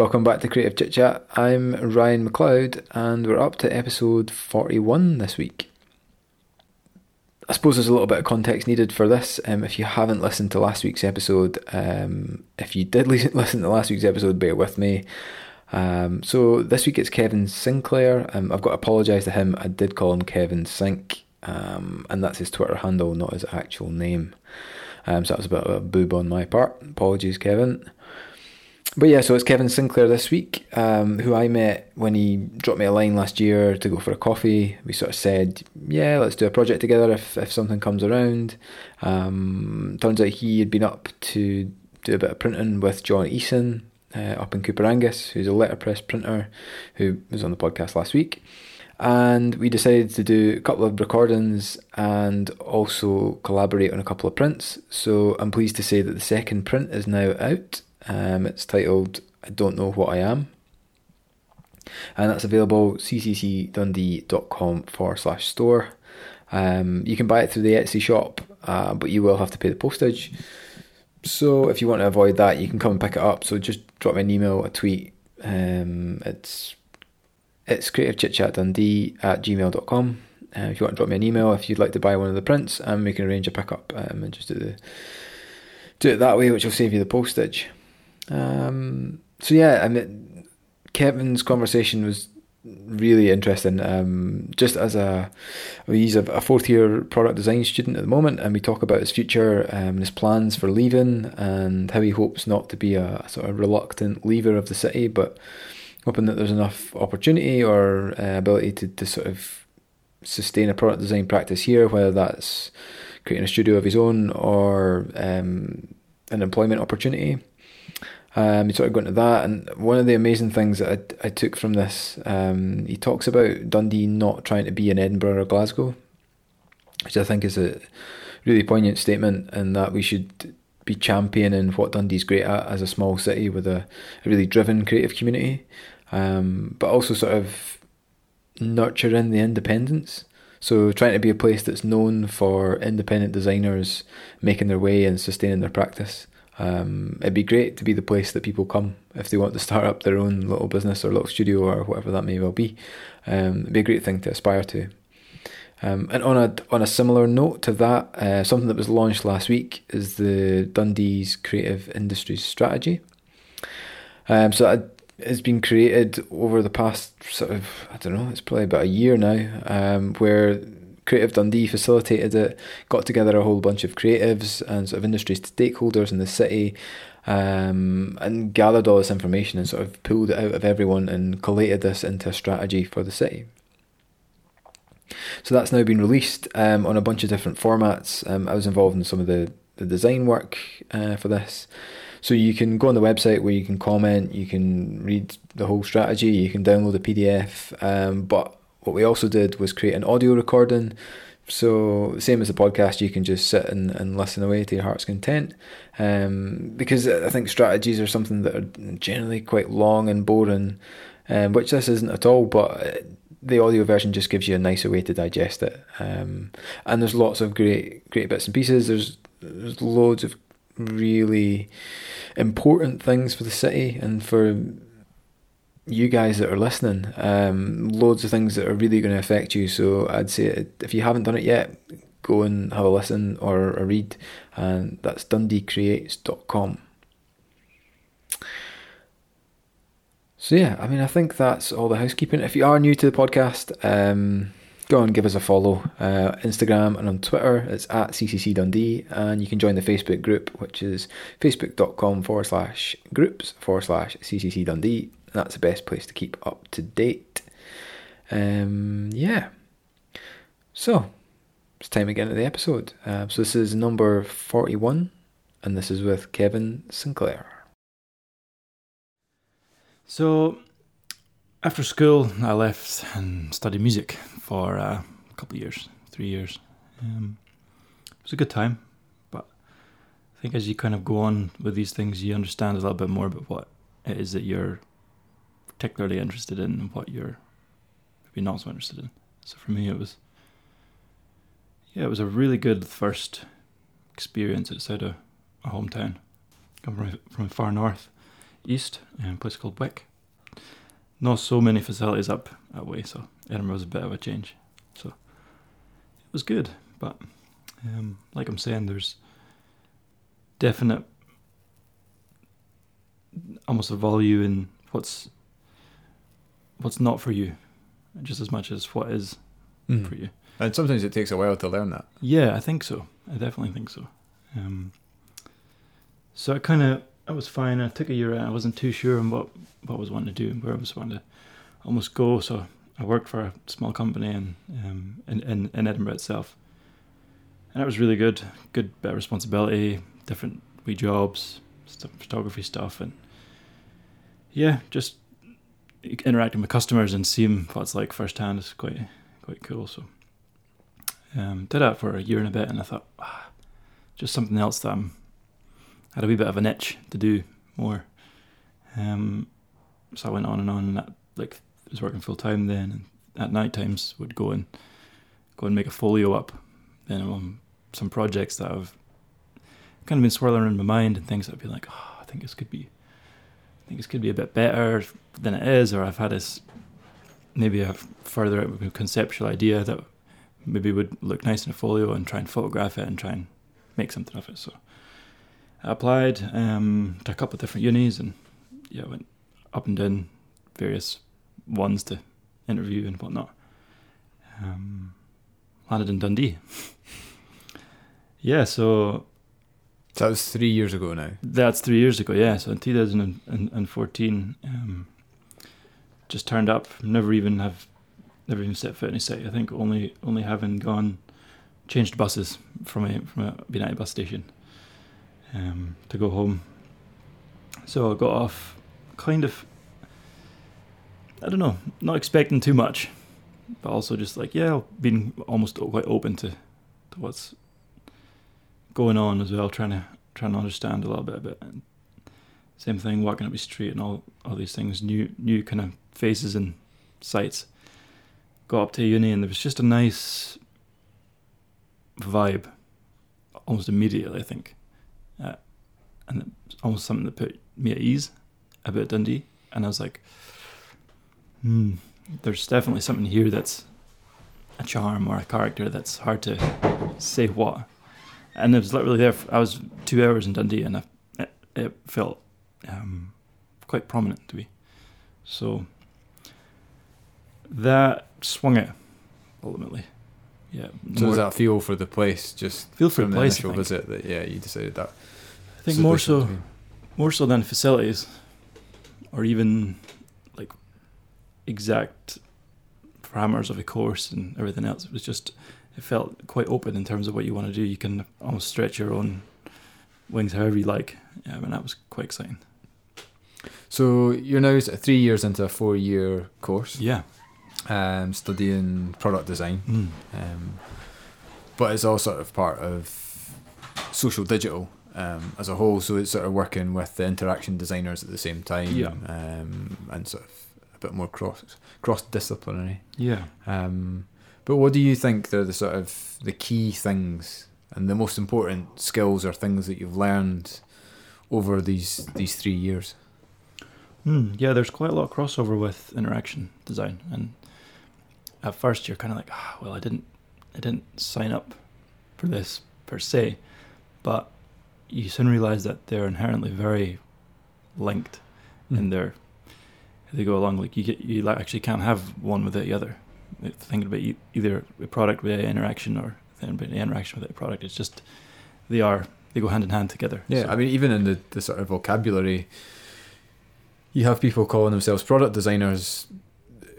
Welcome back to Creative Chit Chat. I'm Ryan McLeod, and we're up to episode 41 this week. I suppose there's a little bit of context needed for this. Um, if you haven't listened to last week's episode, um, if you did listen to last week's episode, bear with me. Um, so this week it's Kevin Sinclair. Um, I've got to apologise to him. I did call him Kevin Sink, um, and that's his Twitter handle, not his actual name. Um, so that was a bit of a boob on my part. Apologies, Kevin. But yeah, so it's Kevin Sinclair this week, um, who I met when he dropped me a line last year to go for a coffee. We sort of said, yeah, let's do a project together if, if something comes around. Um, turns out he had been up to do a bit of printing with John Eason uh, up in Coupar Angus, who's a letterpress printer who was on the podcast last week. And we decided to do a couple of recordings and also collaborate on a couple of prints. So I'm pleased to say that the second print is now out um, it's titled I Don't Know What I Am. And that's available cccdundee.com forward slash store. Um, you can buy it through the Etsy shop, uh, but you will have to pay the postage. So if you want to avoid that, you can come and pick it up. So just drop me an email, a tweet. Um, it's it's creativechitchatdundee at gmail.com. Uh, if you want to drop me an email, if you'd like to buy one of the prints, and we can arrange a pickup um, and just do the do it that way, which will save you the postage. Um, so yeah, I mean, Kevin's conversation was really interesting. Um, just as a, he's a, a, fourth year product design student at the moment, and we talk about his future, um, his plans for leaving, and how he hopes not to be a, a, sort of reluctant leaver of the city, but hoping that there's enough opportunity or uh, ability to, to sort of sustain a product design practice here, whether that's creating a studio of his own or um, an employment opportunity. Um, he sort of got into that, and one of the amazing things that I, I took from this, um, he talks about Dundee not trying to be in Edinburgh or Glasgow, which I think is a really poignant statement, and that we should be championing what Dundee's great at as a small city with a, a really driven creative community, um, but also sort of nurturing the independence. So trying to be a place that's known for independent designers making their way and sustaining their practice. Um, it'd be great to be the place that people come if they want to start up their own little business or little studio or whatever that may well be. Um, it'd be a great thing to aspire to. Um, and on a on a similar note to that, uh, something that was launched last week is the Dundee's Creative Industries Strategy. Um, so that has been created over the past sort of I don't know, it's probably about a year now, um, where Creative Dundee facilitated it, got together a whole bunch of creatives and sort of industry stakeholders in the city, um, and gathered all this information and sort of pulled it out of everyone and collated this into a strategy for the city. So that's now been released um, on a bunch of different formats. Um, I was involved in some of the, the design work uh, for this. So you can go on the website where you can comment, you can read the whole strategy, you can download a PDF. Um, but what we also did was create an audio recording. So, same as the podcast, you can just sit and, and listen away to your heart's content. Um, because I think strategies are something that are generally quite long and boring, um, which this isn't at all, but the audio version just gives you a nicer way to digest it. Um, and there's lots of great, great bits and pieces. There's, there's loads of really important things for the city and for you guys that are listening, um, loads of things that are really going to affect you. So I'd say if you haven't done it yet, go and have a listen or a read, and that's dundeecreates.com. So yeah, I mean, I think that's all the housekeeping. If you are new to the podcast, um, go and give us a follow. Uh, Instagram and on Twitter, it's at CCC Dundee, and you can join the Facebook group, which is facebook.com forward slash groups forward slash CCC Dundee. That's the best place to keep up to date. Um, yeah. So, it's time to get the episode. Uh, so, this is number 41, and this is with Kevin Sinclair. So, after school, I left and studied music for uh, a couple of years, three years. Um, it was a good time, but I think as you kind of go on with these things, you understand a little bit more about what it is that you're particularly interested in and what you're maybe not so interested in. So for me, it was yeah, it was a really good first experience outside of a hometown. Come from from far north, east a place called Wick. Not so many facilities up that way, so Edinburgh was a bit of a change. So it was good, but um, like I'm saying, there's definite almost a value in what's what's not for you, just as much as what is Mm. for you. And sometimes it takes a while to learn that. Yeah, I think so. I definitely think so. Um, so I kind of, I was fine. I took a year out. I wasn't too sure on what, what I was wanting to do and where I was wanting to almost go. So I worked for a small company in, um, in, in, in Edinburgh itself. And that was really good. Good bit of responsibility, different wee jobs, stuff, photography stuff. And yeah, just interacting with customers and seeing what it's like firsthand is quite, quite cool. So um, did that for a year and a bit, and I thought, ah, just something else that I'm had a wee bit of an itch to do more. Um, so I went on and on, and that, like was working full time then, and at night times would go and go and make a folio up. Then on some projects that I've kind of been swirling around my mind and things that I'd be like, oh, I think this could be, think this could be a bit better than it is, or I've had this maybe a further conceptual idea that maybe would look nice in a folio and try and photograph it and try and make something of it. So I applied um, to a couple of different unis and yeah, went up and down various ones to interview and whatnot. Um, landed in Dundee. yeah, so So that was three years ago now. that's three years ago. Yeah, so in 2014, um, just turned up. Never even have, never even set foot in a site. I think only only having gone, changed buses from a from a United bus station, um, to go home. So I got off, kind of. I don't know, not expecting too much, but also just like yeah, being almost quite open to, to what's going on as well, trying to trying to understand a little bit of it. Same thing, walking up the street and all all these things, new new kind of faces and sights. Got up to uni and there was just a nice vibe, almost immediately. I think, uh, and almost something that put me at ease about Dundee. And I was like, hmm, there's definitely something here that's a charm or a character that's hard to say what and it was literally there. For, I was two hours in Dundee, and I, it, it felt um, quite prominent to me. So that swung it ultimately. Yeah. So was that feel for the place just Feel for from the place, initial visit that yeah you decided that? I think more so, place to be? more so than facilities, or even like exact parameters of a course and everything else. It was just it felt quite open in terms of what you want to do. You can almost stretch your own wings however you like. Yeah, and that was quite exciting. So you're now three years into a four year course, Yeah. um, studying product design, Mm. um, but it's all sort of part of social digital um, as a whole. So it's sort of working with the interaction designers at the same time, Yeah. um, and sort of a bit more cross cross disciplinary. Yeah. Um, but what do you think they're the sort of the key things and the most important skills or things that you've learned over these these three years? Hmm, yeah, there's quite a lot of crossover with interaction design, and at first you're kind of like, ah, well, I didn't, I didn't sign up for this per se, but you soon realize that they're inherently very linked, and they're they go along like you get you actually can't have one without the other. Thinking about e- either a product without interaction or then about the interaction with a product, it's just they are they go hand in hand together. Yeah, So- I mean, even in the, the sort of vocabulary, you have people calling themselves product designers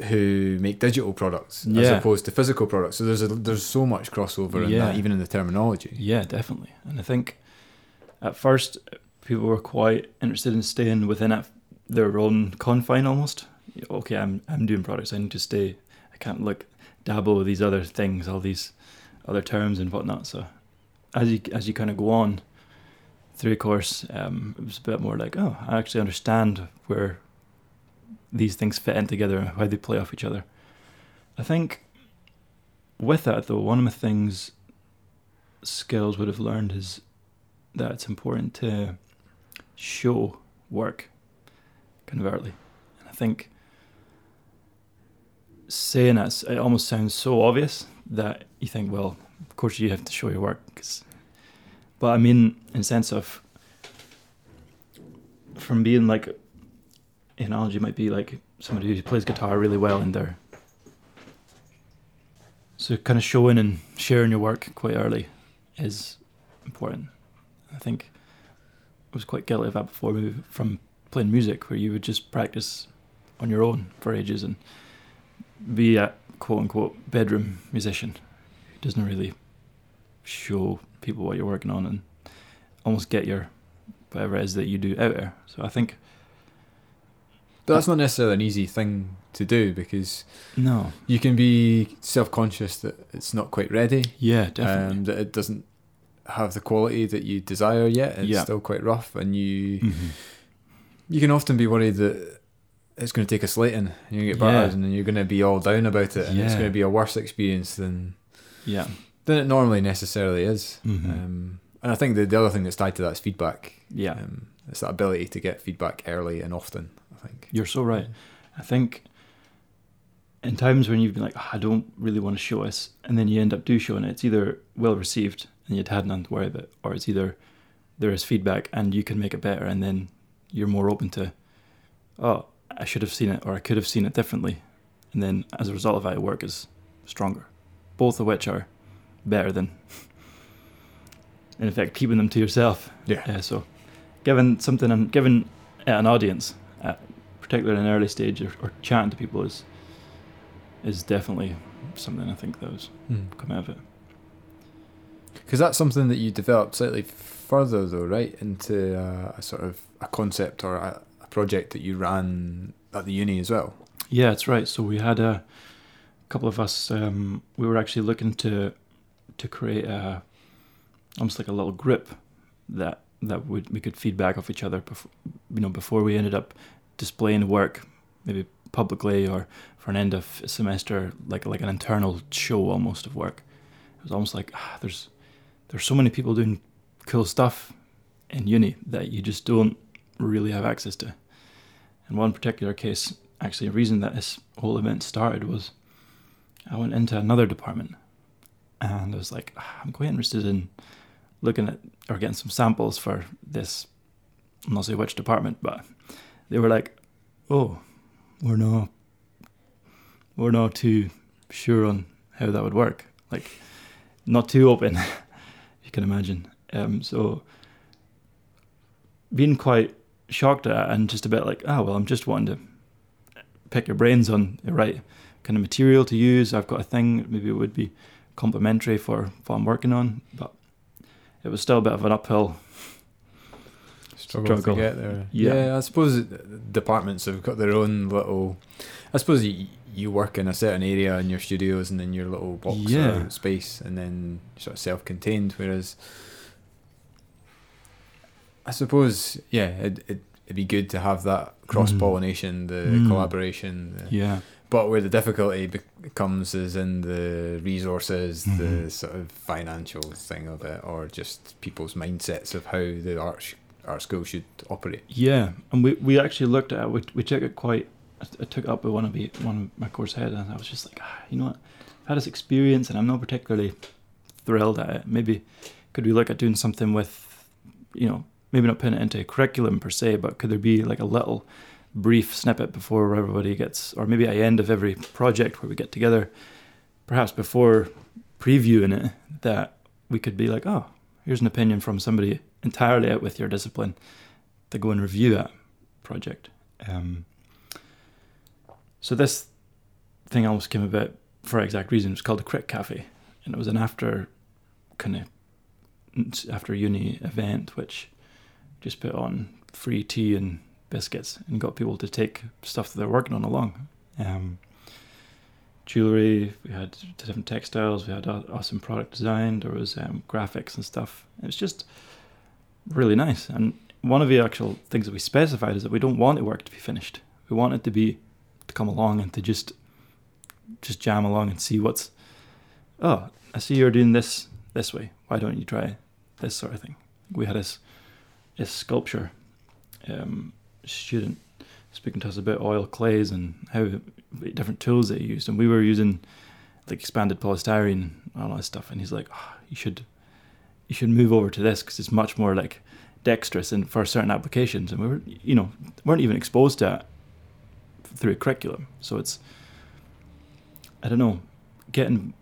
who make digital products as opposed to physical products. So there's a, there's so much crossover in Yeah. that, even in the terminology. Yeah, definitely. And I think at first people were quite interested in staying within a, their own confine almost. Okay, I'm I'm doing products. I need to stay. Can't like dabble with these other things, all these other terms and whatnot. So as you as you kind of go on through a course, um, it was a bit more like, oh, I actually understand where these things fit in together and how they play off each other. I think with that though, one of the things skills would have learned is that it's important to show work kind of early. And I think saying that, it almost sounds so obvious that you think, well, of course you have to show your work. Cause, but I mean, in sense of from being like an analogy might be like somebody who plays guitar really well in there. So kind of showing and sharing your work quite early is important. I think I was quite guilty of that before from playing music where you would just practice on your own for ages and be a quote unquote bedroom musician who doesn't really show people what you're working on and almost get your whatever it is that you do out there. So I think But that's not necessarily an easy thing to do because no, you can be self conscious that it's not quite ready. yeah, definitely. Um, that it doesn't have the quality that you desire yet. It's Yeah. still quite rough, and you Mhm. you can often be worried that it's going to take a slating. and You're going to get Yeah. battered, and then you're going to be all down about it, and it's going to be a worse experience than Yeah. than it normally necessarily is. Mhm. Um, and I think the, the other thing that's tied to that is feedback. Yeah. Um, it's that ability to get feedback early and often. I think. You're so right. I think in times when you've been like, "Ah, I don't really want to show this and then you end up do showing it, it's either well received and you'd had none to worry about, or it's either there is feedback and you can make it better, and then you're more open to, oh, I should have seen it, or I could have seen it differently, and then as a result of that, work is stronger. Both of which are better than, in effect, keeping them to yourself. Yeah. Uh, so, given something and given an audience, uh, particularly in an early stage, or, or chatting to people is is definitely something I think those was come out of it. Because that's something that you developed slightly further, though, right? Into uh, a sort of a concept or a project that you ran at the uni as well. Yeah, that's right. So we had a couple of us. Um, we were actually looking to to create a almost like a little grip that that would we could feedback off each other. Before, you know, before we ended up displaying work, maybe publicly or for an end of semester, like like an internal show almost of work. It was almost like ah, there's there's so many people doing cool stuff in uni that you just don't really have access to. In one particular case, actually, a reason that this whole event started was I went into another department and I was like, "Ah, I'm quite interested in looking at or getting some samples for this. I'm not say which department, but they were like, "Oh, we're not, we're not too sure on how that would work. Like, not too open, you can imagine." Um, so being quite shocked at and just a bit like, "Ah, well, I'm just wanting to pick your brains on the right kind of material to use. I've got a thing. Maybe it would be complementary for what I'm working on, but." It was still a bit of an uphill Struggle, Struggle. to get there. Yeah. I suppose departments have got their own little. I suppose you, you work in a certain area in your studios and in your little box Yeah. or space, and then sort of self-contained. Whereas, I suppose, yeah, it, it it'd be good to have that cross pollination, the Mm. collaboration. The, Yeah. But where the difficulty becomes is in the resources, the Mhm. sort of financial thing of it, or just people's mindsets of how the art sh- art school should operate. Yeah, and we, we actually looked at it. We, we took it quite. I I took it up with one of the, one of my course head, and I was just like, ah, you know what? I've had this experience, and I'm not particularly thrilled at it. Maybe could we look at doing something with, you know, maybe not putting it into a curriculum per se, but could there be like a little brief snippet before everybody gets, or maybe at the end of every project where we get together, perhaps before previewing it, that we could be like, oh, here's an opinion from somebody entirely out with your discipline to go and review that project. Um, so this thing almost came about for exact reason. It was called the Crit Cafe, and it was an after kind of after uni event which just put on free tea and biscuits and got people to take stuff that they're working on along. Um, jewelry, we had different textiles, we had awesome product design, there was um, graphics and stuff. It was just really nice. And one of the actual things that we specified is that we don't want the work to be finished. We want it to be to come along and to just just jam along and see what's oh, I see you're doing this this way. Why don't you try this sort of thing? We had this sculpture. Um, student speaking to us about oil clays and how different tools they used, and we were using like expanded polystyrene and all that stuff, and he's like, oh, you should you should move over to this because it's much more like dexterous and for certain applications, and we were you know weren't even exposed to it through a curriculum, so it's I don't know getting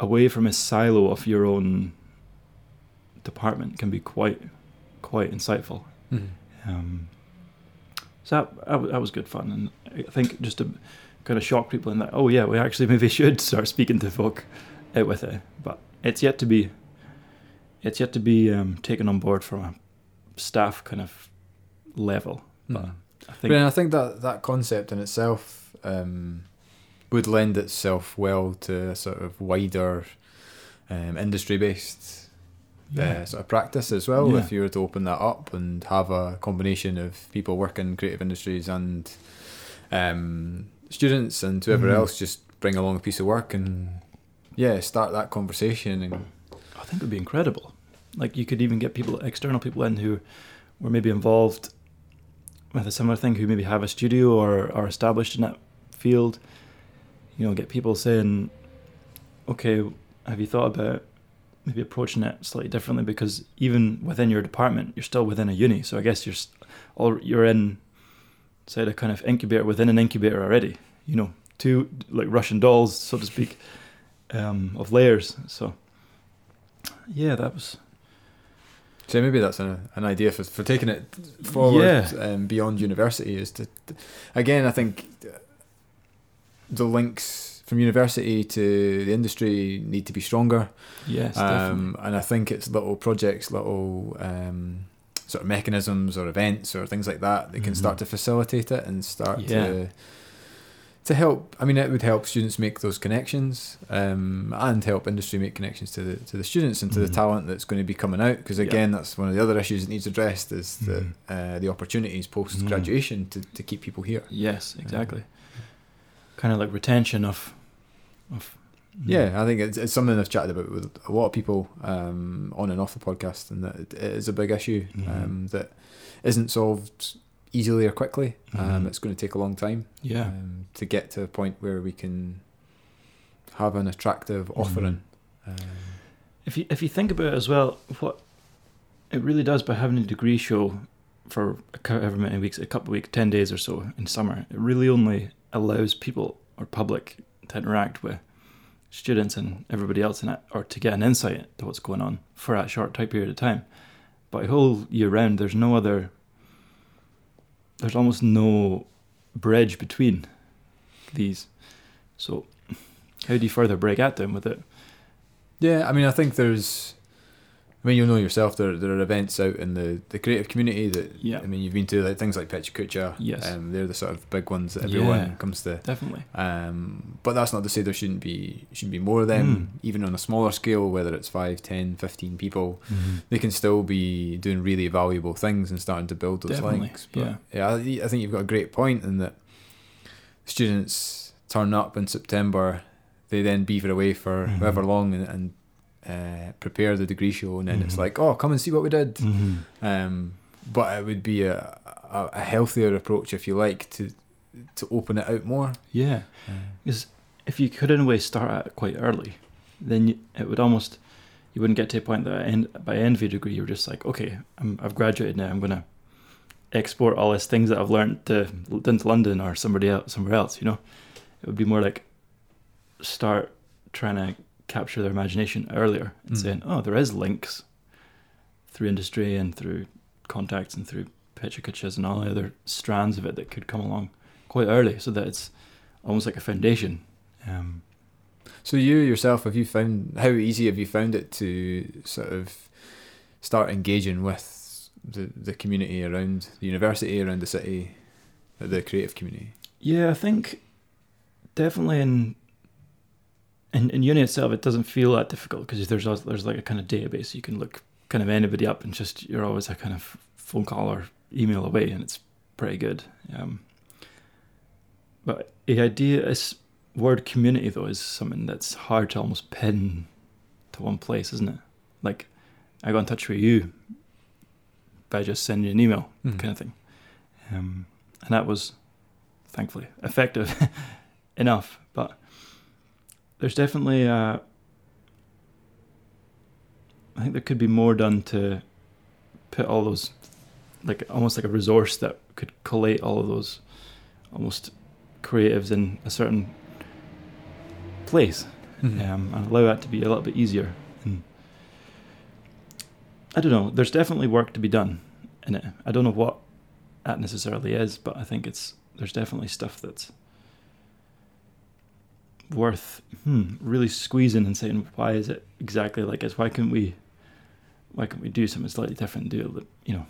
away from a silo of your own department can be quite quite insightful. Mhm. Um, so that, that, was good fun, and I think just to kind of shock people in that, oh yeah, we actually maybe should start speaking to folk out with it, but it's yet to be, it's yet to be um, taken on board from a staff kind of level. But Mhm. I think But I think that that concept in itself um, would lend itself well to a sort of wider um, industry-based yeah, uh, sort of practice as well. Yeah. If you were to open that up and have a combination of people working in creative industries and um, students and whoever Mhm. else just bring along a piece of work and yeah, start that conversation and I think it would be incredible. Like you could even get people, external people in who were maybe involved with a similar thing, who maybe have a studio or are established in that field. You know, get people saying, "Okay, have you thought about maybe approaching it slightly differently?" Because even within your department, you're still within a uni, so I guess you're, all you're in, say, a kind of incubator within an incubator already. You know, two like Russian dolls, so to speak, um, of layers. So yeah, that was So maybe that's an, an idea for, for taking it forward Yeah. um, beyond university is to, again, I think the links from university to the industry need to be stronger. yes, definitely. Um, and I think it's little projects, little um, sort of mechanisms or events or things like that that can Mhm. start to facilitate it and start Yeah. to to help. I mean, it would help students make those connections um, and help industry make connections to the to the students and to Mhm. the talent that's going to be coming out. Because again, that's one of the other issues that needs addressed is the Mhm. uh, the opportunities post graduation to, to keep people here. Yes, exactly. Kind of like retention of, of. Yeah, I think it's, it's something I've chatted about with a lot of people um, on and off the podcast, and that it is a big issue Mhm. um, that isn't solved easily or quickly. Um, Mhm. it's going to take a long time Yeah. um, to get to a point where we can have an attractive Mhm. offering. Um, If you if you think about it as well, what it really does by having a degree show for however many weeks, a couple of weeks, ten days or so in summer, it really only allows people or public to interact with students and everybody else in it, or to get an insight to what's going on for that short time period of time. But a whole year round, there's no other. There's almost no bridge between these. So, how do you further break at them with it? yeah, I mean, I think there's. I mean, you'll know yourself. There, there are events out in the, the creative community that Yeah. I mean, you've been to like things like Pecha Kucha. Yes. um, they're the sort of big ones that everyone Yeah. comes to. Definitely. Um, but that's not to say there shouldn't be shouldn't be more of them, even on a smaller scale, whether it's 5, 10, 15 people. They can still be doing really valuable things and starting to build those Definitely, links. But yeah. yeah, I, I think you've got a great point in that students turn up in September, they then beaver away for Mhm. however long and, and uh, prepare the degree show, and then it's Mhm. like, oh, come and see what we did. Mm-hmm. Um, but it would be a, a, a healthier approach, if you like, to to open it out more. Yeah, because if you could in a way start at it quite early, then you, it would almost you wouldn't get to a point that end, by end of your degree you're just like, okay, I'm, I've graduated now. I'm gonna export all these things that I've learned to into London or somebody else somewhere else. You know, it would be more like start trying to capture their imagination earlier and Mm. saying, oh, there is links through industry and through contacts and through Pecha Kuchas and all the other strands of it that could come along quite early, so that it's almost like a foundation. Um, So you yourself, have you found how easy have you found it to sort of start engaging with the the community around the university, around the city, the creative community? yeah, I think definitely in in, in uni itself, it doesn't feel that difficult because there's also, there's like a kind of database you can look kind of anybody up and just you're always a kind of phone call or email away, and it's pretty good. Um, but the idea is word community though is something that's hard to almost pin to one place, isn't it? Like I got in touch with you by just sending an email Mhm. kind of thing. Um, and that was thankfully effective enough. There's definitely, uh, I think there could be more done to put all those, like almost like a resource that could collate all of those almost creatives in a certain place Mhm. um, and allow that to be a little bit easier. And I don't know. There's definitely work to be done in it. I don't know what that necessarily is, but I think it's there's definitely stuff that's worth hmm, really squeezing and saying why is it exactly like this? Why can't we? Why can't we do something slightly different? Do a you know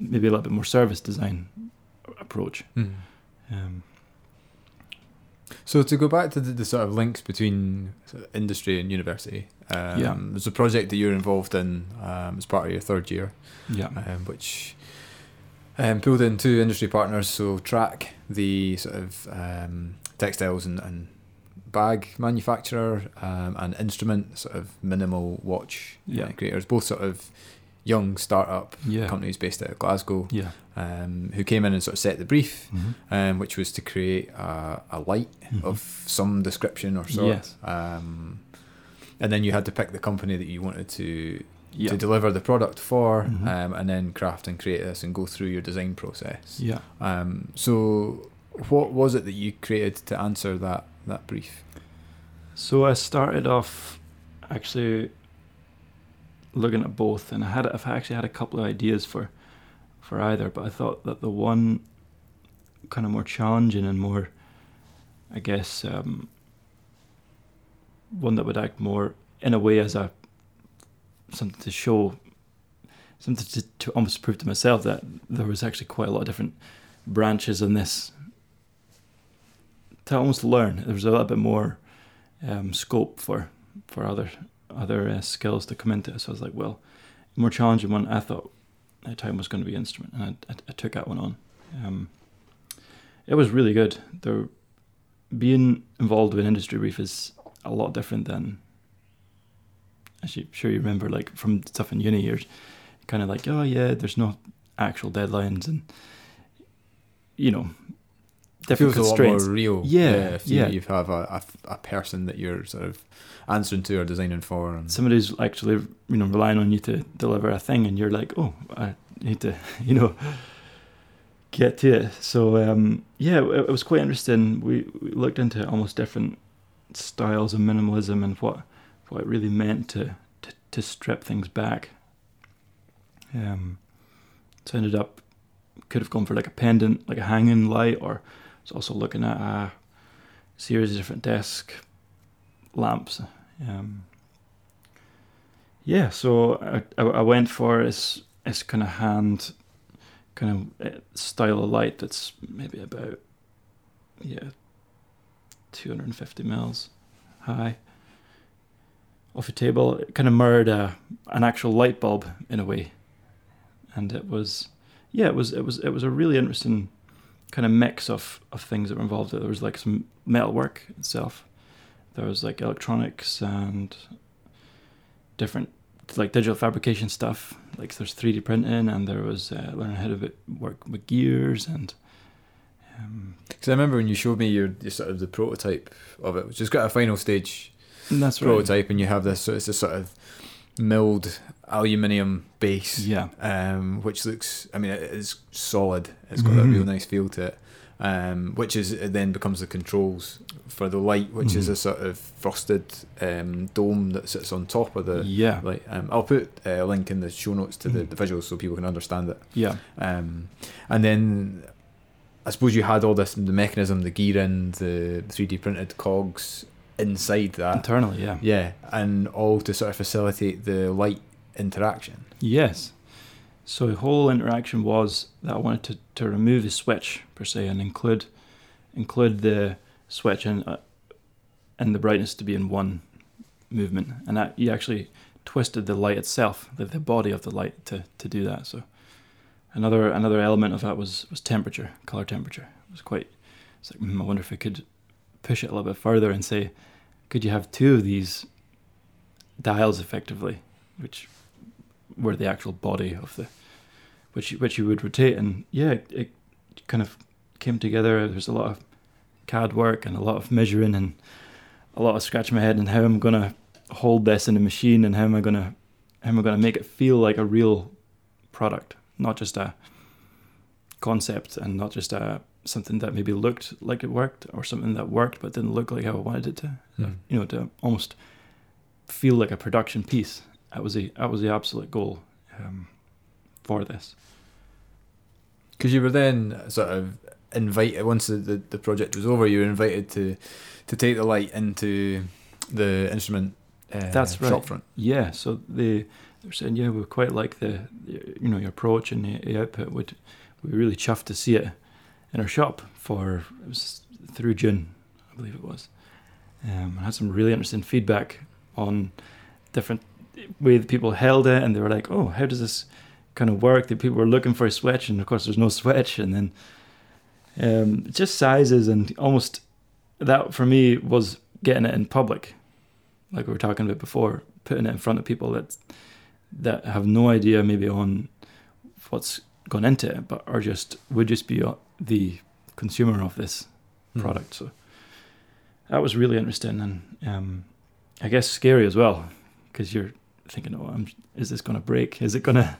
maybe a little bit more service design approach. Mhm. Um, So to go back to the, the sort of links between industry and university, um, Yeah. there's a project that you're involved in um, as part of your third year, yeah, um, which um, pulled in two industry partners. So Trakke, the sort of um, textiles and, and bag manufacturer, um, and Instrmnt, sort of minimal watch uh, Yeah. creators, both sort of young startup yeah, companies based out of Glasgow, yeah. um, who came in and sort of set the brief Mhm. um, which was to create a, a light Mhm. of some description or sort. Yes. Um, and then you had to pick the company that you wanted to Yeah. to deliver the product for, Mhm. um, and then craft and create this and go through your design process. Yeah. Um, so, what was it that you created to answer that that brief? So I started off actually looking at both, and I had I've actually had a couple of ideas for for either, but I thought that the one kind of more challenging and more, I guess, um, one that would act more in a way as a something to show, something to, to almost prove to myself that there was actually quite a lot of different branches in this. To almost learn, there was a little bit more um, scope for for other other uh, skills to come into. So I was like, well, more challenging one. I thought at time was going to be instrument, and I, I, I took that one on. Um, it was really good. There, being involved with industry brief is a lot different than. As you sure you remember, like from stuff in uni years, kind of like, oh yeah, there's no actual deadlines and, you know, different Feels a lot constraints. more real. Yeah, if you, yeah. you have a, a, a person that you're sort of answering to or designing for. And, somebody's actually you know relying on you to deliver a thing and you're like oh i need to you know get to it so um yeah it, it was quite interesting we, we looked into almost different styles of minimalism and what what it really meant to to, to strip things back um so I ended up could have gone for like a pendant like a hanging light or was also looking at a series of different desk lamps um, yeah, so I, I, I went for this, this kind of hand, kind of uh, style of light that's maybe about, yeah, 250 mils high. Off a table, it kind of mirrored a, an actual light bulb in a way, and it was, yeah, it was it was it was a really interesting kind of mix of of things that were involved. There was like some metal work itself, there was like electronics and different like digital fabrication stuff like there's 3d printing and there was uh, learning how to work with gears and um, Because I remember when you showed me your, your sort of the prototype of it, which has got a final stage that's right prototype, and you have this. So it's a sort of milled aluminium base, yeah um, which looks. I mean, it is solid. It's got a Mhm. real nice feel to it. Um, which is it then becomes the controls for the light, which is Mhm. a sort of frosted um, dome that sits on top of the yeah light. Um, I'll put a link in the show notes to the, Mhm. the visuals so people can understand it. yeah Um, and then I suppose you had all this the mechanism, the gear gearing, the 3D printed cogs inside that. internally yeah. Yeah, and all to sort of facilitate the light interaction. yes. So the whole interaction was that i wanted to, to remove the switch per se and include include the switch and uh, and the brightness to be in one movement. And that you actually twisted the light itself the, the body of the light to, to do that. So another another element of that was was temperature color temperature. It was quite it's like hmm, i wonder if i could push it a little bit further and say could you have two of these dials effectively which were the actual body of the which which you would rotate and yeah it, it kind of came together. There's a lot of CAD work and a lot of measuring and a lot of scratching my head and how I'm gonna hold this in a machine and how am I gonna how am I gonna make it feel like a real product, not just a concept and not just a something that maybe looked like it worked or something that worked but didn't look like how I wanted it to. Mm. You know, to almost feel like a production piece. That was the that was the absolute goal um, for this. Because you were then sort of invited once the, the, the project was over, you were invited to to take the light into the instrument uh, That's right. shop front. Yeah, so they they were saying, yeah, we quite like the, you know your approach and the, the output. Would we really chuffed to see it in our shop for it was through June, I believe it was. Um, I had some really interesting feedback on different way that people held it, and they were like, "Oh, how does this kind of work?" That people were looking for a switch, and of course, there's no switch, and then um, just sizes and almost that for me was getting it in public, like we were talking about before, putting it in front of people that that have no idea maybe on what's gone into it, but are just would just be the consumer of this Hmm. product. So that was really interesting and um, I guess scary as well because you're thinking, oh, I'm, is this going to break? Is it going to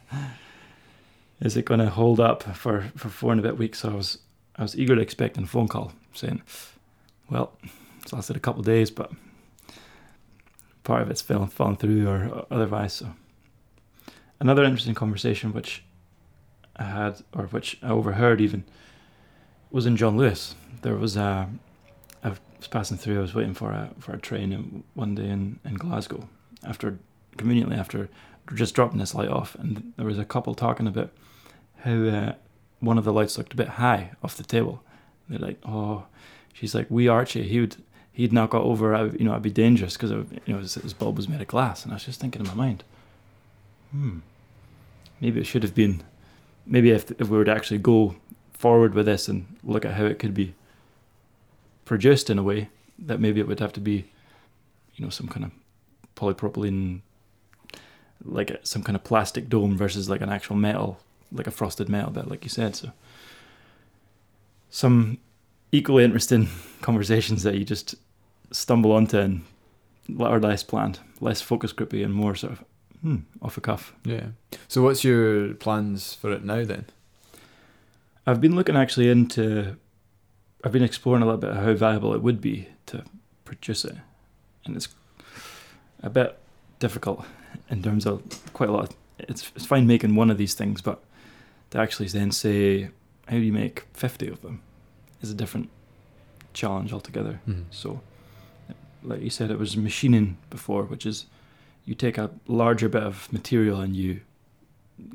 is it going to hold up for for four and a bit weeks? So I was I was eagerly expecting a phone call saying, well, it's lasted a couple of days, but part of it's fallen fallen through or otherwise. So another interesting conversation which I had or which I overheard even was in John Lewis. There was a I was passing through. I was waiting for a for a train one day in, in Glasgow after conveniently after just dropping this light off, and there was a couple talking about how uh, one of the lights looked a bit high off the table. They're like, "Oh," she's like, "We Archie, he would he'd not got over. I, you know, I'd be dangerous because you know his, his bulb was made of glass." And I was just thinking in my mind, hmm, maybe it should have been. Maybe if if we were to actually go forward with this and look at how it could be produced in a way that maybe it would have to be, you know, some kind of polypropylene, like some kind of plastic dome versus like an actual metal, like a frosted metal bit, like you said. So, some equally interesting conversations that you just stumble onto and are less planned, less focus groupy, and more sort of hmm, off the cuff. Yeah. So what's your plans for it now then? I've been looking actually into, I've been exploring a little bit how valuable it would be to produce it, and it's a bit difficult in terms of quite a lot. Of, it's it's fine making one of these things, but to actually then say how do you make fifty of them is a different challenge altogether. Hmm. So, like you said, it was machining before, which is you take a larger bit of material and you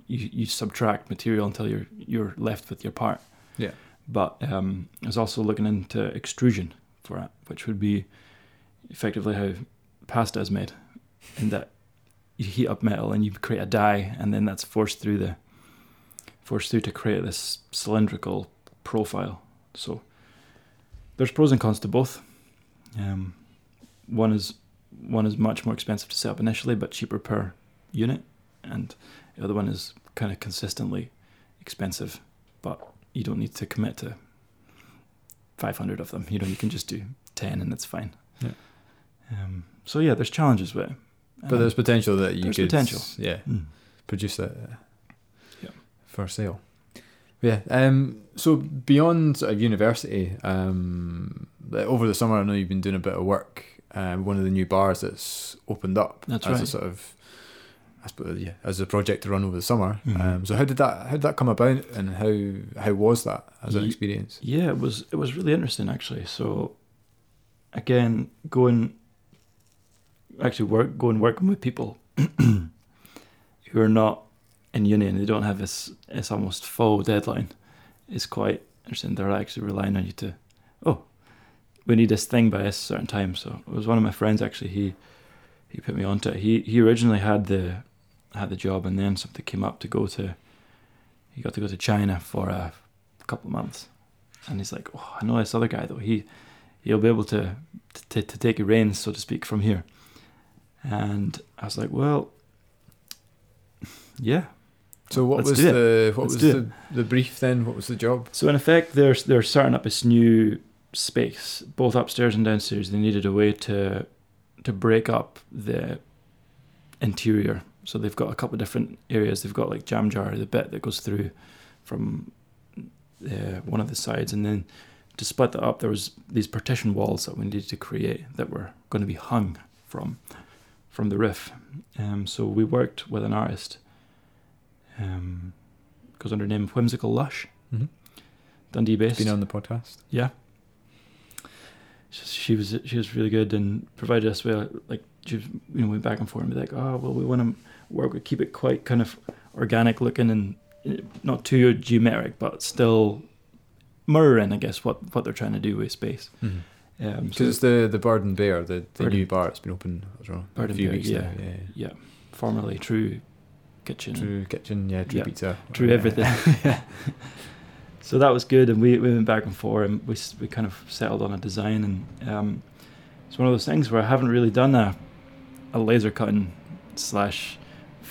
you, you subtract material until you're you're left with your part. Yeah. But um, I was also looking into extrusion for it, which would be effectively how pasta is made, in that you heat up metal and you create a die, and then that's forced through the forced through to create this cylindrical profile. So there's pros and cons to both. Um, one is one is much more expensive to set up initially, but cheaper per unit, and the other one is kind of consistently expensive, but you don't need to commit to 500 of them. You know, you can just do 10 and it's fine. Yeah. Um, so yeah, there's challenges with it. But Um, there's potential that you there's could potential. yeah mm. produce it uh, Yeah. for sale. Yeah. Um. So beyond sort of university, um, over the summer, I know you've been doing a bit of work. Um, one of the new bars that's opened up That's as a right. sort of, I suppose, yeah, as a project to run over the summer. Mhm. Um. So how did that how did that come about, and how how was that as an experience? Yeah, it was it was really interesting actually. So again, going actually work going working with people who are not in uni and they don't have this it's almost full deadline is quite interesting. They're actually relying on you to oh, we need this thing by a certain time. So it was one of my friends actually, he he put me onto it. He he originally had the had the job and then something came up to go to he got to go to China for a couple of months and he's like, "Oh, I know this other guy though. He he'll be able to to, to take your reins, so to speak, from here." And I was like, "Well, yeah, So what was the what Let's was the, the brief then? What was the job? So in effect, they're they're starting up this new space, both upstairs and downstairs. They needed a way to to break up the interior. So they've got a couple of different areas. They've got like jam jar, the bit that goes through from uh, one of the sides, and then to split that up, there was these partition walls that we needed to create that were going to be hung from from the roof. Um, so we worked with an artist. Um, goes under the name Whimsical Lush. Mm-hmm. Dundee based. Been on the podcast. Yeah. She, she was she was really good and provided us with like she was, you know went back and forth and be like oh well we want to work with keep it quite kind of organic looking and uh, not too geometric but still mirroring I guess what what they're trying to do with space. Um, Because so it's the the Bird and Bear, the, the Bird new bar. It's been open know, Bird a and few Bear, weeks yeah. now. Yeah, yeah, formerly True Kitchen. True kitchen, yeah, true Yeah, pizza, True Yeah. everything. so that was good, and we, we went back and forth, and we we kind of settled on a design, and um, it's one of those things where I haven't really done a a laser cutting slash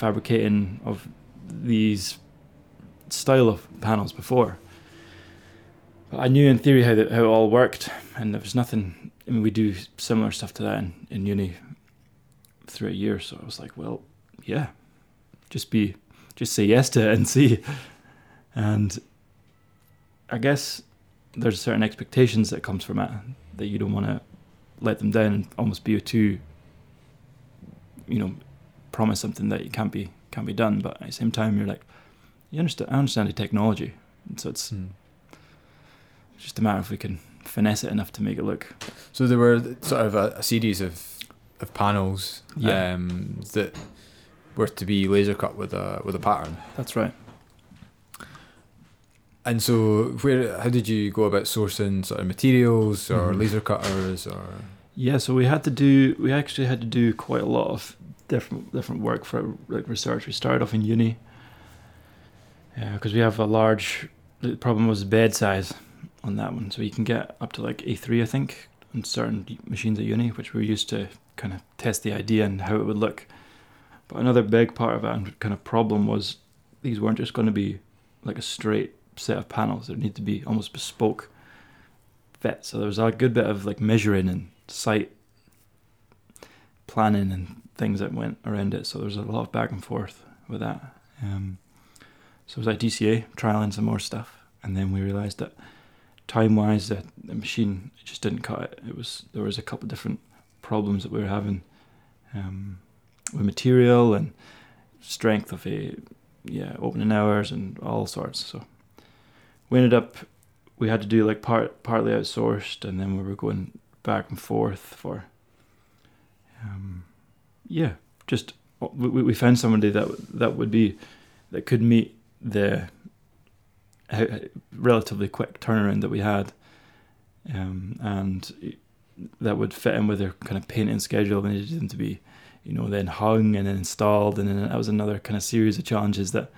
fabricating of these style of panels before. But I knew in theory how how it all worked, and there was nothing. I mean, we do similar stuff to that in, in uni through a year, So I was like, well, yeah, just be just say yes to it and see. And I guess there's certain expectations that comes from it that you don't want to let them down and almost be a too, you know, promise something that you can't be can't be done. But at the same time, you're like, you understand. I understand the technology, and so it's Hmm. just a matter if we can finesse it enough to make it look. So there were sort of a, a series of of panels Yeah. um, that were to be laser cut with a with a pattern. That's right. And so, where how did you go about sourcing sort of materials or Mhm. laser cutters or? Yeah, so we had to do. We actually had to do quite a lot of different different work for like research. We started off in uni uh, Yeah, because we have a large. The problem was bed size on that one, so you can get up to like A three, I think, on certain machines at uni, which we used to kind of test the idea and how it would look. But another big part of and kind of problem was these weren't just going to be like a straight set of panels. There need to be almost bespoke fit. So there was a good bit of like measuring and site planning and things that went around it. So there was a lot of back and forth with that. Um, so it was like DCA trialing some more stuff, and then we realised that time wise, the, the machine just didn't cut it. It was there was a couple of different problems that we were having um, with material and strength of a yeah opening hours and all sorts. So we ended up we had to do like part partly outsourced, and then we were going back and forth for um, yeah just we, we we found somebody that that would be that could meet the how, relatively quick turnaround that we had um, and that would fit in with their kind of painting schedule. We needed them to be you know then hung and then installed and then that was another kind of series of challenges that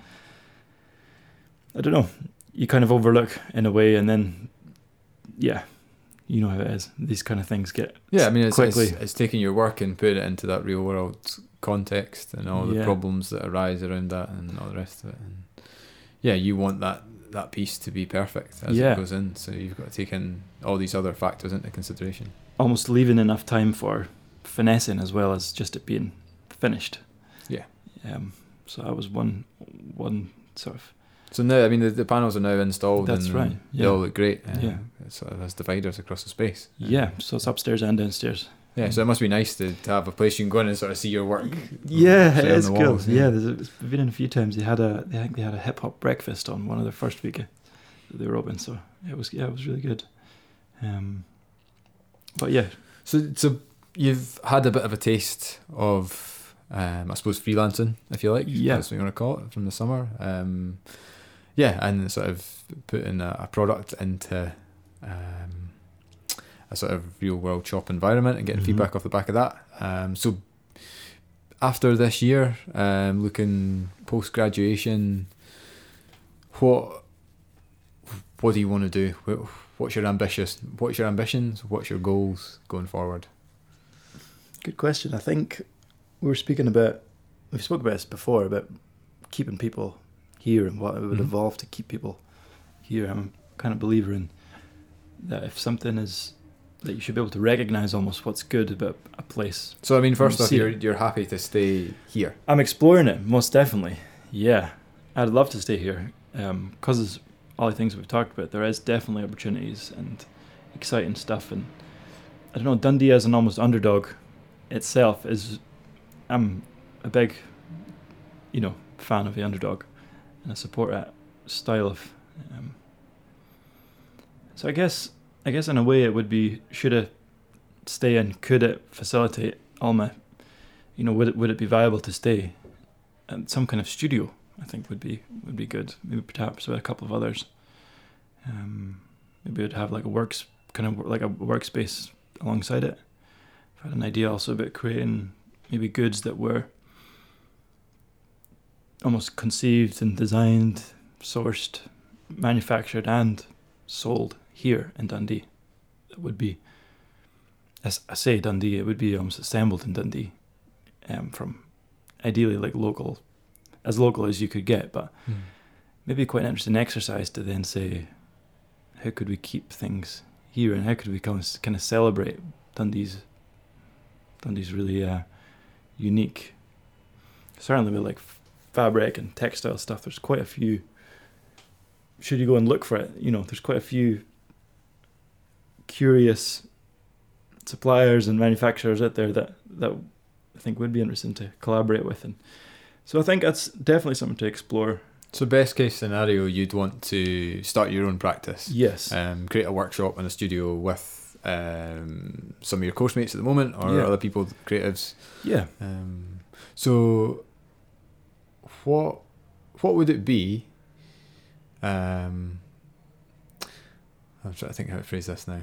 I don't know you kind of overlook in a way and then yeah you know how it is these kind of things get Yeah, I mean, it's, quickly it's, it's taking your work and putting it into that real world context and all the Yeah. problems that arise around that and all the rest of it. And yeah, you want that that piece to be perfect as Yeah. it goes in, so you've got to take in all these other factors into consideration. almost leaving enough time for finessing as well as just it being finished. Yeah. Um, so that was one one sort of So now, I mean, the, the panels are now installed. That's and right, They all look great. Uh, Yeah. It sort of has dividers across the space. yeah. So it's upstairs and downstairs. Yeah, so it must be nice to, to have a place you can go in and sort of see your work. Yeah, it is it on is the cool. walls, yeah, there's a, been in a few times. They had a, they, think they had a hip hop breakfast on one of their first week that they were open. So it was, yeah, it was really good. Um, but yeah, So, so you've had a bit of a taste of, um, I suppose, freelancing, if you like. Yeah. That's what you want to call it from the summer. Um, yeah, and sort of putting a, a product into um, a sort of real world shop environment and getting Mhm. feedback off the back of that. Um, so, after this year, um, looking post graduation, what what do you want to do? What's your ambitious? What's your ambitions? What's your goals going forward? Good question. I think we were speaking about we've spoken about this before about keeping people here and what it would Mhm. evolve to keep people here. I'm kind of believer in that if something is that you should be able to recognize almost what's good about a place. So I mean, first off, you're you're happy to stay here. I'm exploring it most definitely. Yeah, I'd love to stay here because of all the things we've talked about. There is definitely opportunities and exciting stuff, and I don't know. Dundee as an almost underdog itself is. I'm a big, you know, fan of the underdog, and I support that style of. Um, so I guess, I guess in a way, it would be should it stay and could it facilitate all my you know, would it would it be viable to stay at some kind of studio? I think would be would be good. Maybe perhaps with a couple of others. Um, maybe it'd have like a works kind of like a workspace alongside it. I've had an idea also about creating maybe goods that were almost conceived and designed, sourced, manufactured, and sold here in Dundee. It would be, as I say, Dundee. It would be almost assembled in Dundee um, from ideally like local, as local as you could get, but maybe quite an interesting exercise to then say, how could we keep things here and how could we kind of, kind of celebrate Dundee's, Dundee's really uh, unique, certainly with like fabric and textile stuff, there's quite a few, should you go and look for it, you know, there's quite a few curious suppliers and manufacturers out there that, that I think would be interesting to collaborate with, and so I think that's definitely something to explore. So best case scenario, you'd want to start your own practice. Yes, um, create a workshop and a studio with um, some of your course mates at the moment or Yeah. other people, creatives. yeah. Um, so, what what would it be? Um, I'm trying to think how to phrase this now.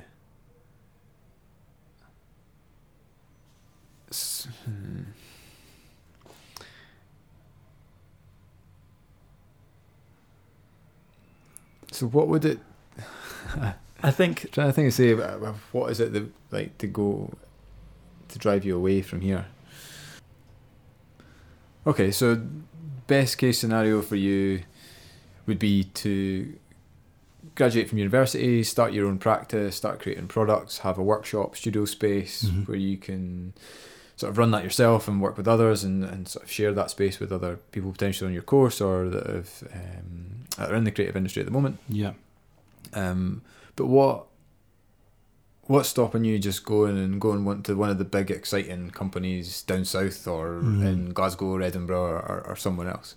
Hmm. So what would it? I think trying to think of say uh, uh, what is it that like to go to drive you away from here. Okay, so best case scenario for you would be to graduate from university, start your own practice, start creating products, have a workshop, studio space Mhm. where you can sort of run that yourself and work with others and, and sort of share that space with other people potentially on your course or that have um, that are in the creative industry at the moment. yeah. Um, but what what's stopping you just going and going one to one of the big exciting companies down south or Mm. in Glasgow or Edinburgh or, or, or someone else?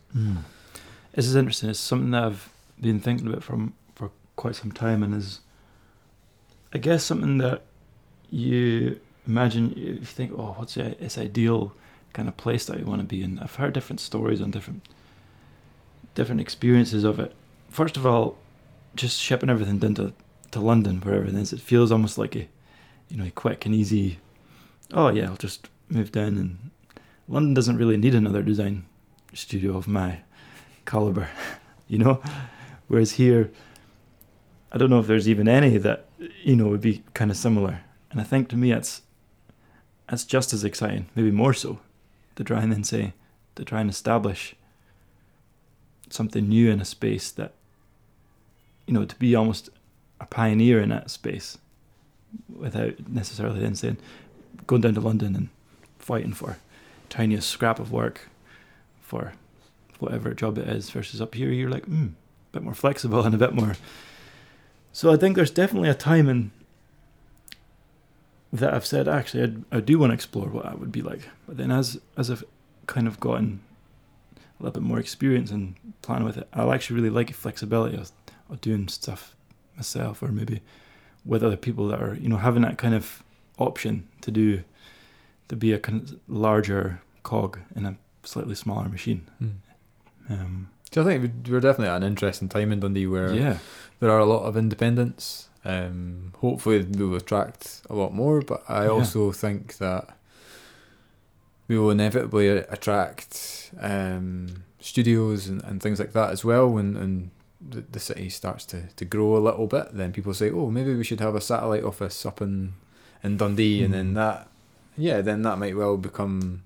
This is interesting. It's something that I've been thinking about from for quite some time, and is I guess something that you imagine if you think, oh, what's the, this ideal kind of place that you want to be in? I've heard different stories on different different experiences of it. First of all, just shipping everything down to, to London, where everything is, it feels almost like a you know a quick and easy. Oh yeah, I'll just move down, and London doesn't really need another design studio of my caliber, you know. Whereas here, I don't know if there's even any that you know would be kind of similar. And I think to me, it's that's just as exciting, maybe more so, to try and then say to try and establish something new in a space that you know to be almost a pioneer in that space without necessarily then saying going down to London and fighting for tiniest scrap of work for whatever job it is versus up here you're like hmm a bit more flexible and a bit more so I think there's definitely a time in that I've said actually I'd, I do want to explore what that would be like. But then as as I've kind of gotten a little bit more experience and plan with it I'll actually really like the flexibility of, of doing stuff myself or maybe with other people that are you know having that kind of option to do to be a kind of larger cog in a slightly smaller machine um, So I think we're definitely at an interesting time in Dundee where yeah there are a lot of independents. Um, hopefully, we will attract a lot more, but I Yeah. also think that we will inevitably attract um, studios and, and things like that as well when and the, the city starts to, to grow a little bit. Then people say, "Oh, maybe we should have a satellite office up in in Dundee," and then Mhm. that, yeah, then that might well become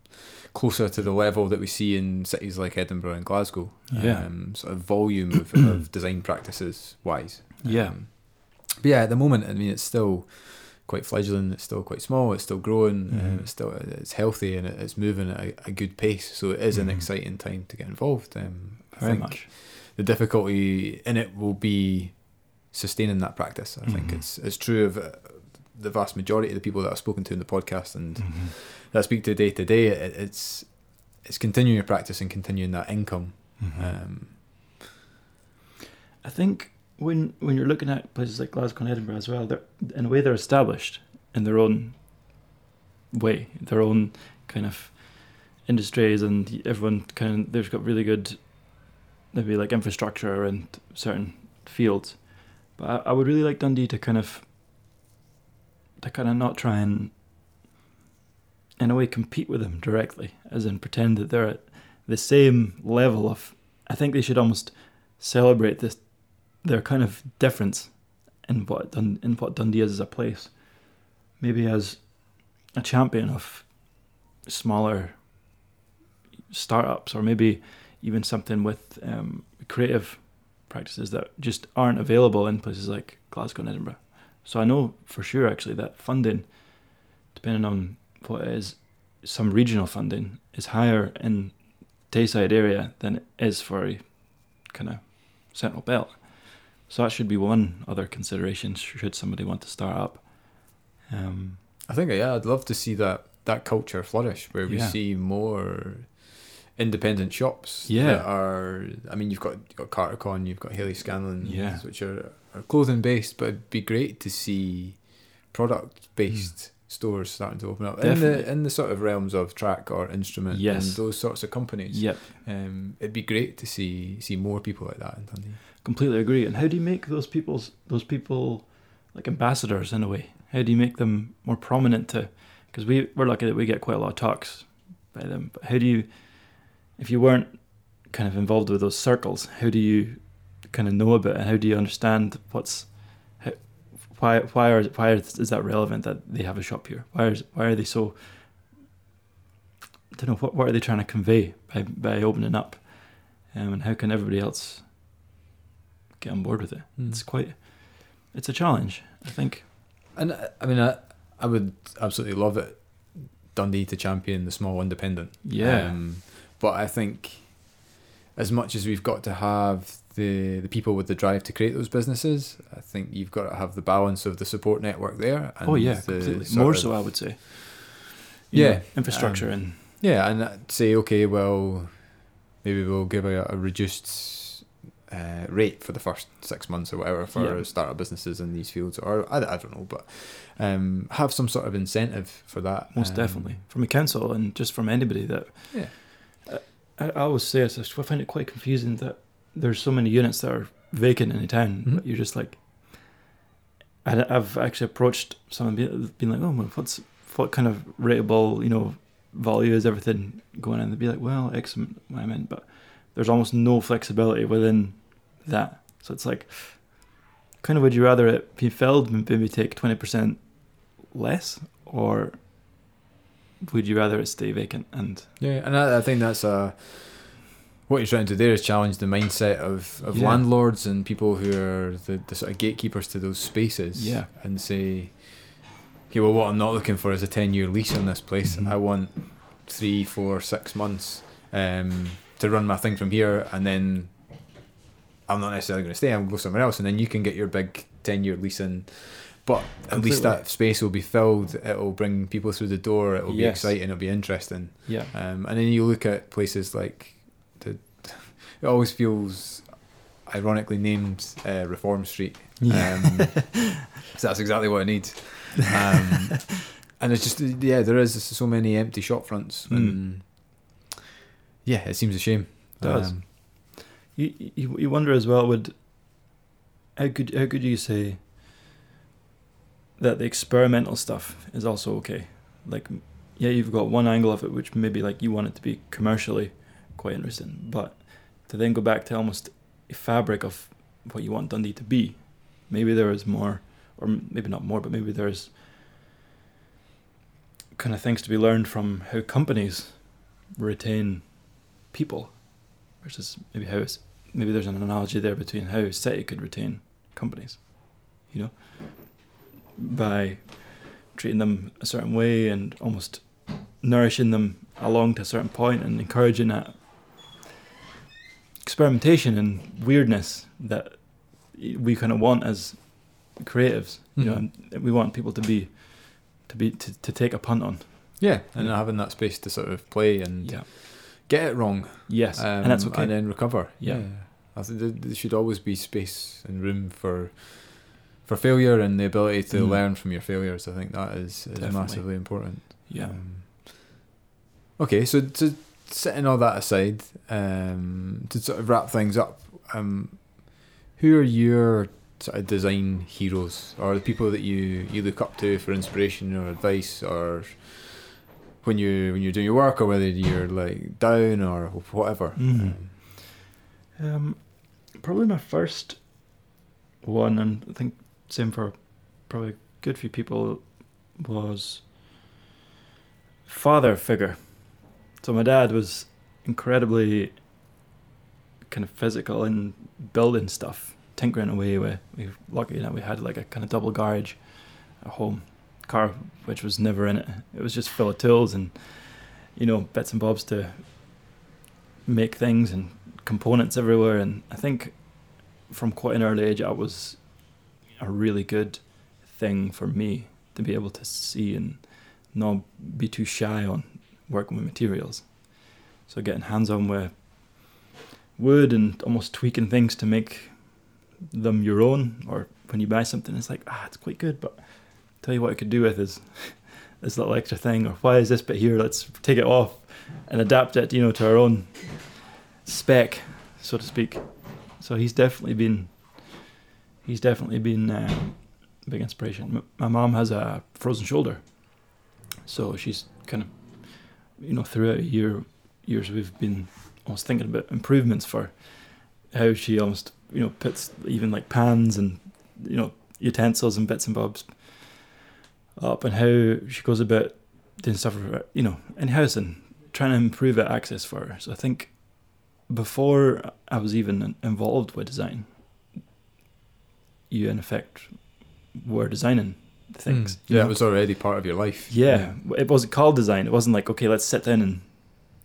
closer to the level that we see in cities like Edinburgh and Glasgow. Yeah. Um, sort of volume of, of design practices wise. Yeah. Um, but yeah, at the moment, I mean, it's still quite fledgling. It's still quite small. It's still growing. Um, Mhm. it's still it's healthy and it- it's moving at a, a good pace. So it is an Mhm. exciting time to get involved. Um, I Very think much. The difficulty in it will be sustaining that practice. I think Mhm. it's it's true of uh, the vast majority of the people that I've spoken to in the podcast and Mhm. that I speak to day to day. It, it's it's continuing your practice and continuing that income. Mhm. Um, I think when when you're looking at places like Glasgow and Edinburgh as well, they're in a way they're established in their own way, their own kind of industries, and everyone kind of they've got really good maybe like infrastructure and certain fields. But I, I would really like Dundee to kind of to kind of not try and in a way compete with them directly, as in pretend that they're at the same level of. I think they should almost celebrate this their kind of difference in what in what Dundee is as a place. Maybe as a champion of smaller startups, or maybe even something with um, creative practices that just aren't available in places like Glasgow and Edinburgh. So I know for sure actually that funding, depending on what it is, some regional funding is higher in Tayside area than it is for a kind of central belt. So that should be one other consideration should somebody want to start up. Um, I think yeah, I'd love to see that that culture flourish where we Yeah. see more independent shops Yeah. that are I mean you've got you've got Cartercon, you've got Hayley Scanlan Yeah. which are, are clothing based, but it'd be great to see product based stores starting to open up in Hmm. The in the sort of realms of Trakke or Instrmnt Yes. and those sorts of companies. yep, Um, it'd be great to see see more people like that in Dundee. completely agree. And how do you make those people's those people like ambassadors in a way? How do you make them more prominent to? Because we we're lucky that we get quite a lot of talks by them. But how do you, if you weren't kind of involved with those circles, how do you kind of know about it? And how do you understand what's how, why why are why is that relevant that they have a shop here? Why is why are they so? I don't know what what are they trying to convey by by opening up, um, and how can everybody else get on board with it? Hmm. It's quite it's a challenge. I think. And uh, I mean, I, I would absolutely love it, Dundee to champion the small independent. Yeah. Um, but I think, as much as we've got to have the the people with the drive to create those businesses, I think you've got to have the balance of the support network there. And oh yeah, completely. More of- so, I would say. Yeah, know, infrastructure um, and Yeah, and uh, say okay, well, maybe we'll give a, a reduced uh, rate for the first six months or whatever for Yeah. startup businesses in these fields, or I, I don't know, but um, have some sort of incentive for that. most um, definitely from a council and just from anybody that. Yeah. I, I always say it. I find it quite confusing that there's so many units that are vacant in a town, Mhm. but you're just like. I, I've actually approached someone, being, being like, "Oh, well, what's what kind of rateable, you know, value is everything going in?" They'd be like, "Well, X what I meant," but there's almost no flexibility within that. So it's like, kind of, would you rather it be filled, and maybe take twenty percent less, or would you rather it stay vacant? And Yeah, and I, I think that's a what you're trying to do there is challenge the mindset of, of Yeah. landlords and people who are the, the sort of gatekeepers to those spaces. Yeah. and say, okay, well, what I'm not looking for is a ten year lease on this place. Mhm. I want three, four, six months um, to run my thing from here, and then I'm not necessarily going to stay. I'm going to go somewhere else, and then you can get your big ten year lease in. But at least that space will be filled. It'll bring people through the door. It'll be exciting. It'll be interesting. yeah, Um, and then you look at places like the. It always feels ironically named uh, Reform Street. Yeah. Um, so that's exactly what I need. Um, and it's just yeah, there is so many empty shop fronts. And yeah, it seems a shame. It does. Um, you, you you wonder as well would how could how could you say that the experimental stuff is also okay. Like yeah you've got one angle of it which maybe like you want it to be commercially quite interesting but to then go back to almost a fabric of what you want Dundee to be maybe there is more or maybe not more but maybe there's kind of things to be learned from how companies retain people versus maybe how it's, maybe there's an analogy there between how City could retain companies, you know, by treating them a certain way and almost nourishing them along to a certain point and encouraging that experimentation and weirdness that we kind of want as creatives. You know, Mhm. and we want people to be to be to, to take a punt on. Yeah, and Yeah. having that space to sort of play and Yeah. get it wrong, Yes, um, and that's okay. and then recover. Yeah. I think there should always be space and room for for failure and the ability to Mm. learn from your failures. I think that is, is Definitely. massively important. yeah. Um, okay, so to setting all that aside, um, to sort of wrap things up, um, who are your sort of design heroes, or the people that you, you look up to for inspiration or advice, or when you when you're doing your work, or whether you're like down or whatever. Mhm. Um, probably my first one, and I think same for probably a good few people, was father figure. So my dad was incredibly kind of physical in building stuff, tinkering away. With we lucky that we had like a kind of double garage at home, car which was never in it. It was just full of tools and you know bits and bobs to make things and components everywhere. And I think from quite an early age, I was a really good thing for me to be able to see and not be too shy on working with materials. So getting hands on with wood and almost tweaking things to make them your own, or when you buy something, it's like ah, it's quite good, but tell you what I could do with is this little extra thing, or why is this bit here? Let's take it off and adapt it, you know, to our own spec, so to speak. So he's definitely been he's definitely been um, a big inspiration. My mom has a frozen shoulder, so she's kind of you know throughout year years we've been almost thinking about improvements for how she almost you know puts even like pans and you know utensils and bits and bobs up and how she goes about doing stuff you know in house and trying to improve access for her. So I think before I was even involved with design, you in effect were designing things. Mm. Yeah, know? it was already part of your life. Yeah, it wasn't called design. It wasn't like okay, let's sit down and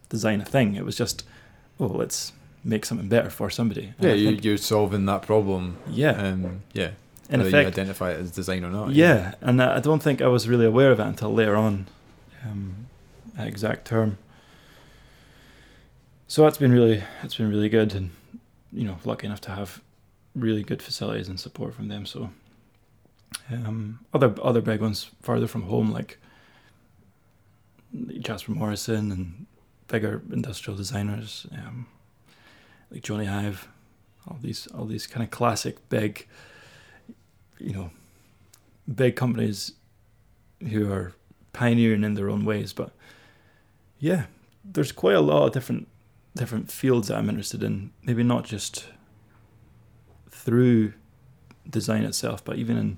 design a thing. It was just oh, let's make something better for somebody. And Yeah, you, you're solving that problem. yeah. Um, yeah. in whether you identify it as design or not. yeah, and I don't think I was really aware of it until later on, um, that exact term. So that's been really, it's been really good, and you know, lucky enough to have really good facilities and support from them. So, um, other other big ones farther from home, like Jasper Morrison and bigger industrial designers, um, like Jony Ive, all these all these kind of classic big, you know, big companies who are pioneering in their own ways. But yeah, there's quite a lot of different different fields that I'm interested in. Maybe not just through design itself, but even in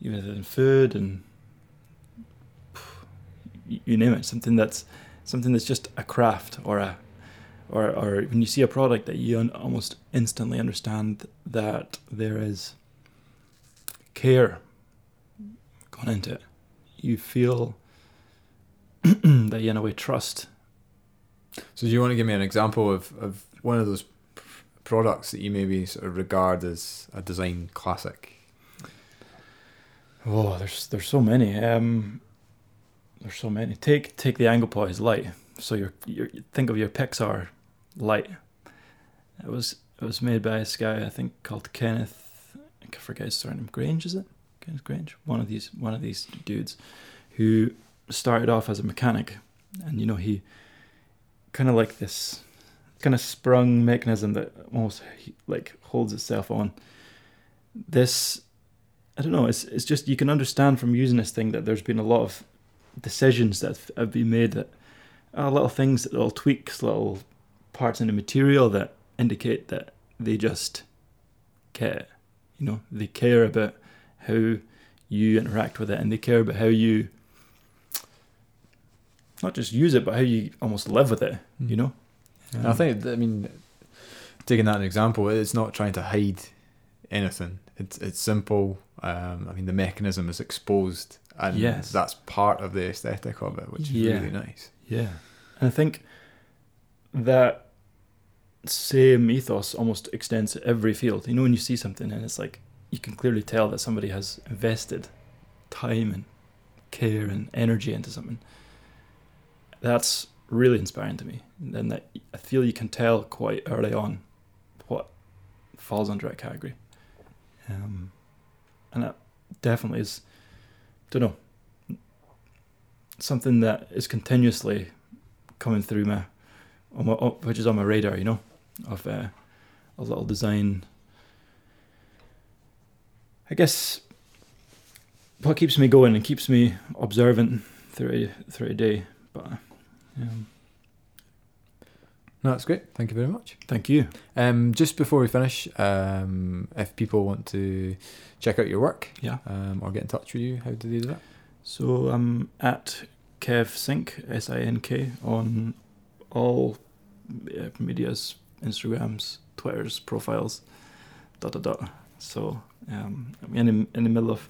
even in food and you name it, something that's something that's just a craft or a or or when you see a product that you un- almost instantly understand that there is care gone into it. You feel that you in a way trust. So, do you want to give me an example of, of one of those products that you maybe sort of regard as a design classic? Oh, there's there's so many. Um, there's so many. Take take the Anglepoise light. So your your think of your Pixar light. It was it was made by this guy I think called Kenneth. I forget his surname. Grange is it? Kenneth Grange. One of these one of these dudes, who started off as a mechanic, and you know he kind of like this kind of sprung mechanism that almost like holds itself on. This I don't know. It's it's just you can understand from using this thing that there's been a lot of decisions that have- been made that are little things, little tweaks, little parts in the material that indicate that they just care. You know, they care about how you interact with it, and they care about how you not just use it, but how you almost live with it. Mm. You know. And I think, I mean, taking that as an example, it's not trying to hide anything. It's it's simple. Um, I mean, the mechanism is exposed, and Yes. that's part of the aesthetic of it, which is Yeah. really nice. Yeah. And I think that same ethos almost extends to every field. You know, when you see something and it's like you can clearly tell that somebody has invested time and care and energy into something. That's really inspiring to me. And that I feel you can tell quite early on what falls under that category. Um, and that definitely is, don't know, something that is continuously coming through my, my which is on my radar, you know, of uh, a little design. I guess what keeps me going and keeps me observant through a, through a day. But um, No, that's great. Thank you very much. thank you. Um, just before we finish, um, if people want to check out your work Yeah. um, or get in touch with you, how do they do that? So I'm at Kev Sink S I N K on all uh, medias, Instagrams, Twitters, profiles, dot dot dot. So um, I'm in the, in the middle of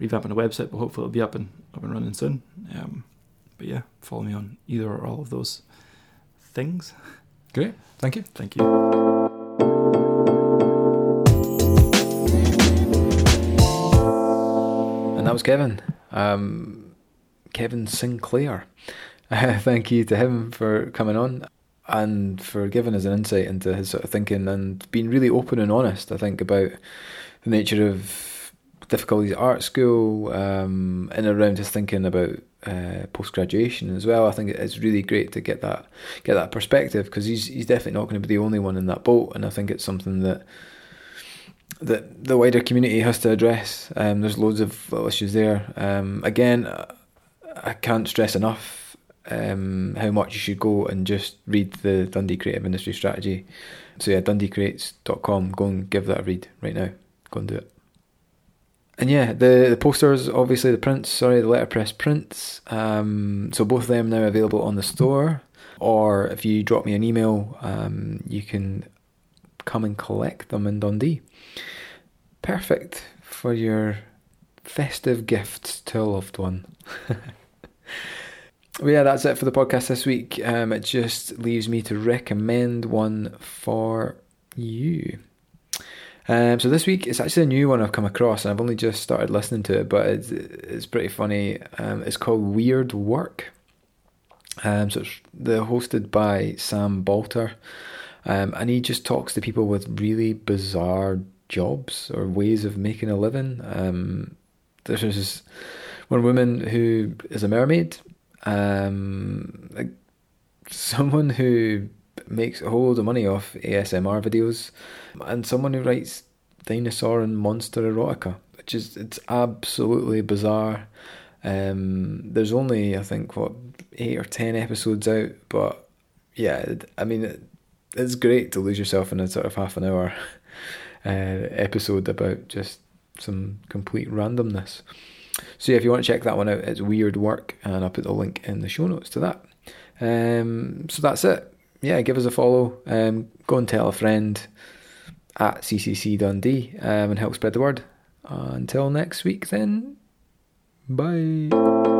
revamping the website, but hopefully it'll be up and up and running soon. But yeah, follow me on either or all of those things. Great. Thank you. Thank you. And that was Kevin. Um, Kevin Sinclair. Uh, thank you to him for coming on and for giving us an insight into his sort of thinking and being really open and honest, I think, about the nature of difficulties at art school um, and around his thinking about uh, post graduation as well. I think it's really great to get that get that perspective because he's he's definitely not going to be the only one in that boat, and I think it's something that that the wider community has to address. Um, there's loads of issues there. Um, again, I can't stress enough um, how much you should go and just read the Dundee Creative Industry Strategy. So yeah, dundeecreates.com. Go and give that a read right now. Go and do it. And yeah, the the posters, obviously the prints, sorry, the letterpress prints. Um, so both of them now available on the store. Or if you drop me an email, um, you can come and collect them in Dundee. Perfect for your festive gifts to a loved one. Well, yeah, that's it for the podcast this week. Um, it just leaves me to recommend one for you. Um, so this week it's actually a new one I've come across, and I've only just started listening to it, but it's it's pretty funny. Um, it's called Weird Work. Um, so it's the hosted by Sam Balter, um, and he just talks to people with really bizarre jobs or ways of making a living. Um, there's this one woman who is a mermaid um, someone who makes a whole load of money off ASMR videos, and someone who writes dinosaur and monster erotica, which is it's absolutely bizarre. Um, there's only I think what eight or ten episodes out, but yeah, I mean it, it's great to lose yourself in a sort of half an hour uh, episode about just some complete randomness. So yeah, if you want to check that one out, it's Weird Work, and I'll put the link in the show notes to that. Um, so that's it. Yeah, give us a follow. Um, go and tell a friend at CCC Dundee um, and help spread the word. Uh, until next week, then. Bye.